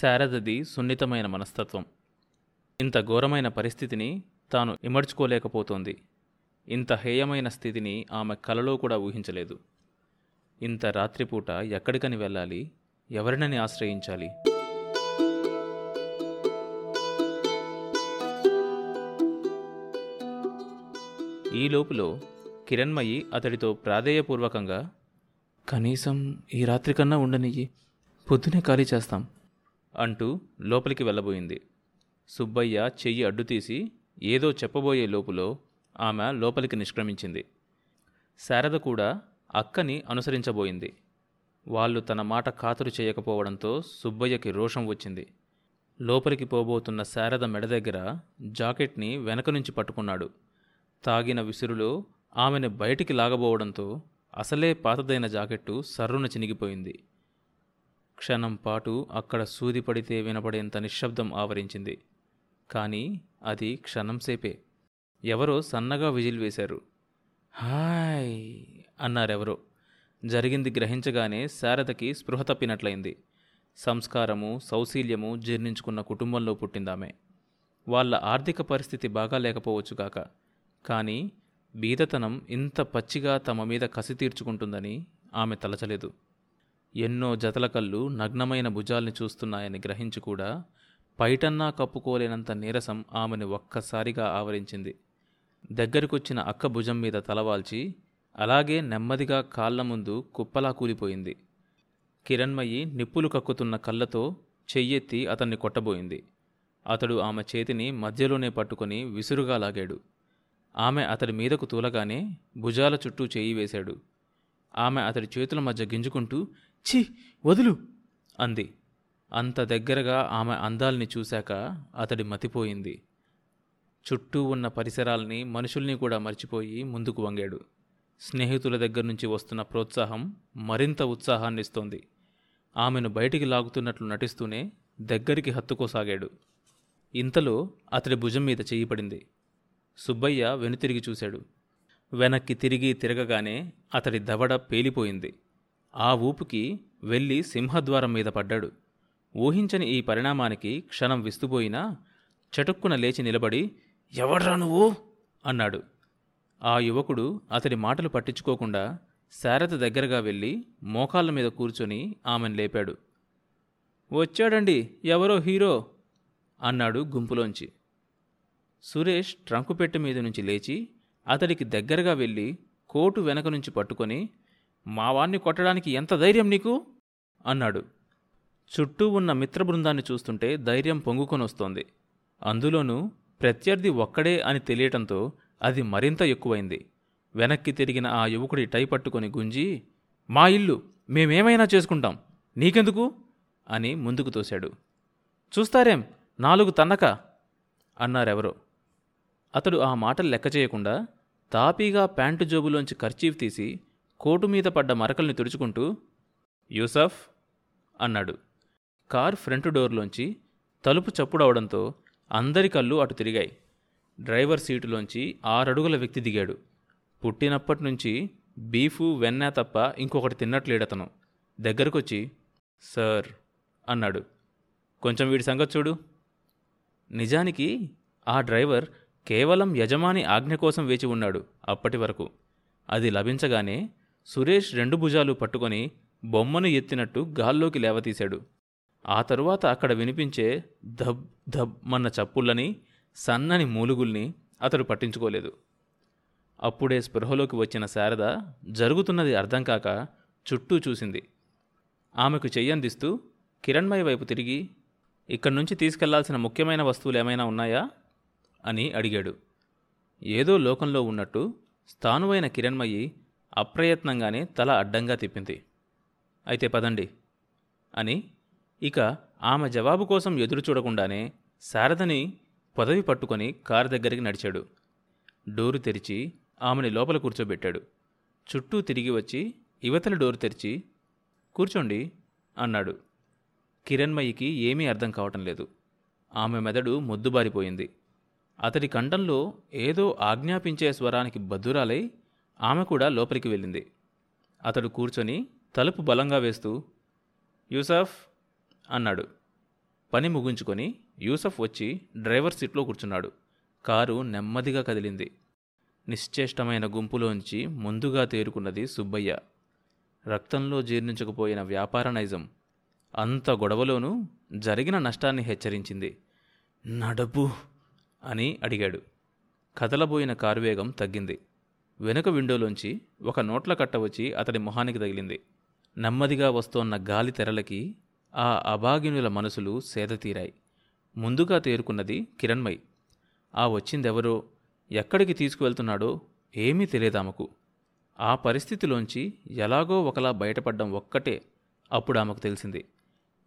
శారదది సున్నితమైన మనస్తత్వం. ఇంత ఘోరమైన పరిస్థితిని తాను ఇమడ్చుకోలేకపోతోంది. ఇంత హేయమైన స్థితిని ఆమె కలలో కూడా ఊహించలేదు. ఇంత రాత్రిపూట ఎక్కడికని వెళ్ళాలి? ఎవరినని ఆశ్రయించాలి? ఈ లోపులో కిరణ్మయి అతడితో ప్రాధేయపూర్వకంగా కనీసం ఈ రాత్రికన్నా ఉండనియ్యి. పొద్దునే ఖాళీ చేస్తాం. అంటూ లోపలికి వెళ్ళబోయింది. సుబ్బయ్య చెయ్యి అడ్డుతీసి ఏదో చెప్పబోయే లోపులో ఆమె లోపలికి నిష్క్రమించింది. శారద కూడా అక్కని అనుసరించబోయింది. వాళ్ళు తన మాట ఖాతరు చేయకపోవడంతో సుబ్బయ్యకి రోషం వచ్చింది. లోపలికి పోబోతున్న శారద మెడ దగ్గర జాకెట్ని వెనక నుంచి పట్టుకున్నాడు. తాగిన విసురులో ఆమెను బయటికి లాగబోవడంతో అసలే పాతదైన జాకెట్టు సర్రున చినిగిపోయింది. క్షణం పాటు అక్కడ సూది పడితే వినపడేంత నిశ్శబ్దం ఆవరించింది. కానీ అది క్షణంసేపే ఎవరో సన్నగా విజిల్ వేశారు. హాయ్! అన్నారెవరో. జరిగింది గ్రహించగానే శారదకి స్పృహ తప్పినట్లయింది. సంస్కారము సౌశీల్యము జీర్ణించుకున్న కుటుంబంలో పుట్టిందామె. వాళ్ళ ఆర్థిక పరిస్థితి బాగా లేకపోవచ్చు కాక కానీ బీదతనం ఇంత పచ్చిగా తమ మీద కసి తీర్చుకుంటుందని ఆమె తలచలేదు. ఎన్నో జతల కళ్ళు నగ్నమైన భుజాల్ని చూస్తున్నాయని గ్రహించి కూడా పైటన్నా కప్పుకోలేనంత నీరసం ఆమెను ఒక్కసారిగా ఆవరించింది. దగ్గరికొచ్చిన అక్క భుజం మీద తలవాల్చి అలాగే నెమ్మదిగా కాళ్ళ ముందు కుప్పలా కూలిపోయింది. కిరణ్మయి నిప్పులు కక్కుతున్న కళ్ళతో చెయ్యెత్తి అతన్ని కొట్టబోయింది. అతడు ఆమె చేతిని మధ్యలోనే పట్టుకొని విసురుగా లాగాడు. ఆమె అతడి మీదకు తూలగానే భుజాల చుట్టూ చేయి వేశాడు. ఆమె అతడి చేతుల మధ్య గింజుకుంటూ ఛీ వదులు. అంది. అంత దగ్గరగా ఆమె అందాల్ని చూశాక అతడి మతిపోయింది. చుట్టూ ఉన్న పరిసరాల్ని మనుషుల్ని కూడా మర్చిపోయి ముందుకు వంగాడు. స్నేహితుల దగ్గర నుంచి వస్తున్న ప్రోత్సాహం మరింత ఉత్సాహాన్నిస్తోంది. ఆమెను బయటికి లాగుతున్నట్లు నటిస్తూనే దగ్గరికి హత్తుకోసాగాడు. ఇంతలో అతడి భుజం మీద చెయ్యి పడింది. సుబ్బయ్య వెనుతిరిగి చూశాడు. వెనక్కి తిరిగి తిరగగానే అతడి దవడ పేలిపోయింది. ఆ ఊపుకి వెళ్ళి సింహద్వారం మీద పడ్డాడు. ఊహించని ఈ పరిణామానికి క్షణం విస్తుపోయినా చటుక్కున లేచి నిలబడి ఎవడ్రా నువ్వు? అన్నాడు. ఆ యువకుడు అతడి మాటలు పట్టించుకోకుండా శారద దగ్గరగా వెళ్ళి మోకాళ్ళ మీద కూర్చొని ఆమెను లేపాడు. వచ్చాడండి ఎవరో హీరో? అన్నాడు గుంపులోంచి. సురేష్ ట్రంకు పెట్టె మీద నుంచి లేచి అతడికి దగ్గరగా వెళ్ళి కోటు వెనక నుంచి పట్టుకొని మా వాణ్ణి కొట్టడానికి ఎంత ధైర్యం నీకు? అన్నాడు. చుట్టూ ఉన్న మిత్ర బృందాన్ని చూస్తుంటే ధైర్యం పొంగుకొనొస్తోంది. అందులోనూ ప్రత్యర్థి ఒక్కడే అని తెలియటంతో అది మరింత ఎక్కువైంది. వెనక్కి తిరిగిన ఆ యువకుడి టై పట్టుకొని గుంజి మా ఇల్లు మేమేమైనా చేసుకుంటాం. నీకెందుకు? అని ముందుకు తోశాడు. చూస్తారేం నాలుగు తన్నక? అన్నారెవరో. అతడు ఆ మాటలు లెక్క చేయకుండా తాపీగా ప్యాంటు జోబులోంచి ఖర్చీఫ్ తీసి కోటు మీద పడ్డ మరకల్ని తుడుచుకుంటూ యూసఫ్ అన్నాడు. కార్ ఫ్రంట్ డోర్లోంచి తలుపు చప్పుడవడంతో అందరి కళ్ళు అటు తిరిగాయి. డ్రైవర్ సీటులోంచి ఆరడుగుల వ్యక్తి దిగాడు. పుట్టినప్పటి నుంచి బీఫు వెన్న తప్ప ఇంకొకటి తిన్నట్లేడతను. దగ్గరకొచ్చి సార్ అన్నాడు. కొంచెం వీడి సంగతి చూడు. నిజానికి ఆ డ్రైవర్ కేవలం యజమాని ఆజ్ఞ కోసం వేచి ఉన్నాడు అప్పటి వరకు. అది లభించగానే సురేష్ రెండు భుజాలు పట్టుకొని బొమ్మను ఎత్తినట్టు గాల్లోకి లేవతీశాడు. ఆ తరువాత అక్కడ వినిపించే ధబ్ ధబ్ మన్న చప్పుళ్ళని సన్నని మూలుగుల్ని అతడు పట్టించుకోలేదు. అప్పుడే స్పృహలోకి వచ్చిన శారద జరుగుతున్నది అర్థం కాక చుట్టూ చూసింది. ఆమెకు చెయ్యందిస్తూ కిరణ్మయ్య వైపు తిరిగి ఇక్కడి నుంచి తీసుకెళ్ళాల్సిన ముఖ్యమైన వస్తువులు ఏమైనా ఉన్నాయా? అని అడిగాడు. ఏదో లోకంలో ఉన్నట్టు స్థానువైన కిరణ్మయి అప్రయత్నంగానే తల అడ్డంగా తిప్పింది. అయితే పదండి. అని ఇక ఆమె జవాబు కోసం ఎదురు చూడకుండానే శారదని పదవి పట్టుకొని కారు దగ్గరికి నడిచాడు. డోరు తెరిచి ఆమెని లోపల కూర్చోబెట్టాడు. చుట్టూ తిరిగి వచ్చి యువతల డోరు తెరిచి కూర్చోండి అన్నాడు. కిరణ్మయికి ఏమీ అర్థం కావటం లేదు. ఆమె మెదడు మొద్దుబారిపోయింది. అతడి కంఠంలో ఏదో ఆజ్ఞాపించే స్వరానికి బద్దురాలై ఆమె కూడా లోపలికి వెళ్ళింది. అతడు కూర్చొని తలుపు బలంగా వేస్తూ యూసఫ్ అన్నాడు. పని ముగించుకొని యూసఫ్ వచ్చి డ్రైవర్ సీట్లో కూర్చున్నాడు. కారు నెమ్మదిగా కదిలింది. నిశ్చేష్టమైన గుంపులోంచి ముందుగా తేరుకున్నది సుబ్బయ్య. రక్తంలో జీర్ణించకపోయిన వ్యాపార నైజం. అంత గొడవలోనూ జరిగిన నష్టాన్ని హెచ్చరించింది. నడపు అని అడిగాడు. కదలబోయిన కారు వేగం తగ్గింది. వెనుక విండోలోంచి ఒక నోట్ల కట్ట వచ్చి అతడి మొహానికి తగిలింది. నెమ్మదిగా వస్తోన్న గాలి తెరలకి ఆ అభాగినుల మనసులు సేదతీరాయి ముందుగా తేరుకున్నది కిరణ్మయ్. ఆ వచ్చిందెవరో ఎక్కడికి తీసుకువెళ్తున్నాడో ఏమీ తెలియదామకు ఆ పరిస్థితిలోంచి ఎలాగో ఒకలా బయటపడ్డం ఒక్కటే అప్పుడు ఆమెకు తెలిసింది.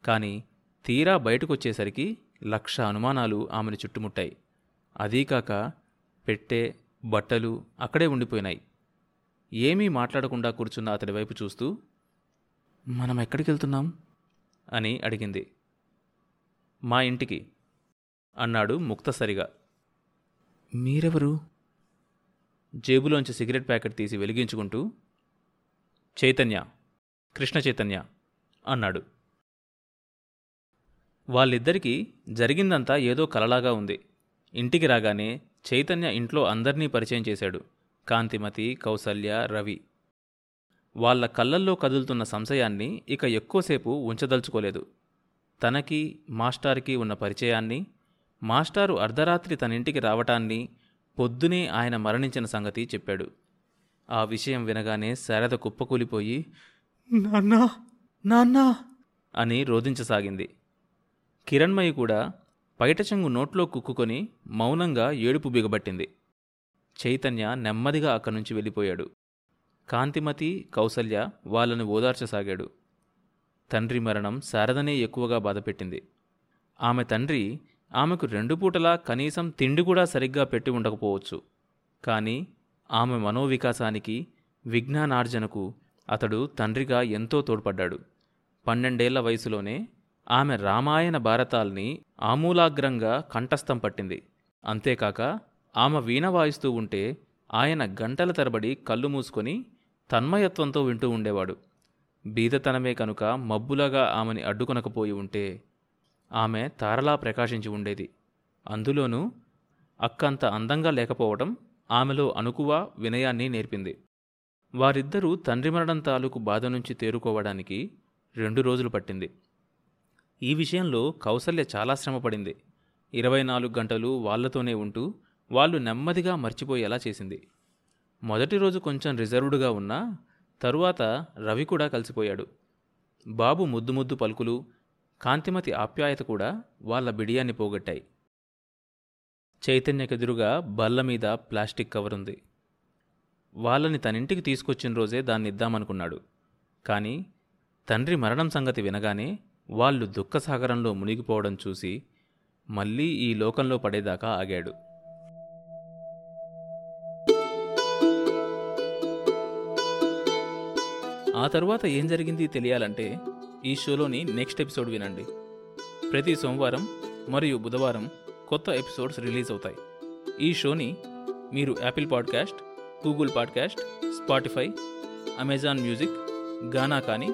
కానీ తీరా బయటకొచ్చేసరికి లక్ష అనుమానాలు ఆమెను చుట్టుముట్టాయి. అదీకాక పెట్టే బట్టలు అక్కడే ఉండిపోయినాయి. ఏమీ మాట్లాడకుండా కూర్చున్న అతడి వైపు చూస్తూ మనం ఎక్కడికి వెళ్తున్నాం అని అడిగింది. మా ఇంటికి అన్నాడు ముక్తసరిగా మీరెవరు? జేబులోంచి సిగరెట్ ప్యాకెట్ తీసి వెలిగించుకుంటూ చైతన్య కృష్ణ చైతన్య అన్నాడు. వాళ్ళిద్దరికీ జరిగిందంతా ఏదో కలలాగా ఉంది. ఇంటికి రాగానే చైతన్య ఇంట్లో అందర్నీ పరిచయం చేశాడు. కాంతిమతి కౌసల్య రవి. వాళ్ళ కళ్ళల్లో కదులుతున్న సంశయాన్ని ఇక ఎక్కువసేపు ఉంచదలుచుకోలేదు. తనకి మాస్టార్కి ఉన్న పరిచయాన్ని మాస్టారు అర్ధరాత్రి తనింటికి రావటాన్ని పొద్దునే ఆయన మరణించిన సంగతి చెప్పాడు. ఆ విషయం వినగానే శారద కుప్పకూలిపోయి నాన్నా నాన్నా అని రోధించసాగింది. కిరణ్మయి కూడా పైట చెంగు నోట్లో కుక్కుకొని మౌనంగా ఏడుపు బిగబట్టింది. చైతన్య నెమ్మదిగా అక్కడి నుంచి వెళ్ళిపోయాడు. కాంతిమతి కౌసల్య వాళ్ళని ఓదార్చసాగాడు. తండ్రి మరణం శారదనే ఎక్కువగా బాధపెట్టింది. ఆమె తండ్రి ఆమెకు రెండు పూటలా కనీసం తిండి కూడా సరిగ్గా పెట్టి ఉండకపోవచ్చు. కానీ ఆమె మనోవికాసానికి విజ్ఞానార్జనకు అతడు తండ్రిగా ఎంతో తోడ్పడ్డాడు. పన్నెండేళ్ళ వయసులోనే ఆమె రామాయణ భారతాల్ని ఆమూలాగ్రంగా కంఠస్థం పట్టింది. అంతేకాక ఆమె వీణ వాయిస్తూ ఉంటే ఆయన గంటల తరబడి కళ్ళు మూసుకొని తన్మయత్వంతో వింటూ ఉండేవాడు. బీదతనమే కనుక మబ్బులాగా ఆమెని అడ్డుకొనకపోయి ఉంటే ఆమె తారలా ప్రకాశించి ఉండేది. అందులోనూ అక్కంత అందంగా లేకపోవడం ఆమెలో అనుకువ వినయాన్ని నేర్పింది. వారిద్దరూ తండ్రి మరణం తాలూకు బాధ నుంచి తేరుకోవడానికి రెండు రోజులు పట్టింది. ఈ విషయంలో కౌసల్య చాలా శ్రమపడింది. ఇరవై నాలుగు గంటలు వాళ్ళతోనే ఉంటూ వాళ్ళు నెమ్మదిగా మర్చిపోయేలా చేసింది. మొదటి రోజు కొంచెం రిజర్వ్డ్గా ఉన్నా తరువాత రవి కూడా కలిసిపోయాడు. బాబు ముద్దు ముద్దు పలుకులు కాంతిమతి ఆప్యాయత కూడా వాళ్ళ బిడియాన్ని పోగొట్టాయి. చైతన్యకెదురుగా బల్ల మీద ప్లాస్టిక్ కవర్ ఉంది. వాళ్ళని తనింటికి తీసుకొచ్చిన రోజే దాన్ని ఇద్దామనుకున్నాడు. కానీ తండ్రి మరణం సంగతి వినగానే వాళ్ళు దుఃఖసాగరంలో మునిగిపోవడం చూసి మళ్ళీ ఈ లోకంలో పడేదాకా ఆగాడు. ఆ తరువాత ఏం జరిగింది తెలియాలంటే ఈ షోలోని నెక్స్ట్ ఎపిసోడ్ వినండి. ప్రతి సోమవారం మరియు బుధవారం కొత్త ఎపిసోడ్స్ రిలీజ్ అవుతాయి. ఈ షోని మీరు Apple podcast Google podcast Spotify Amazon music Gaana కానీ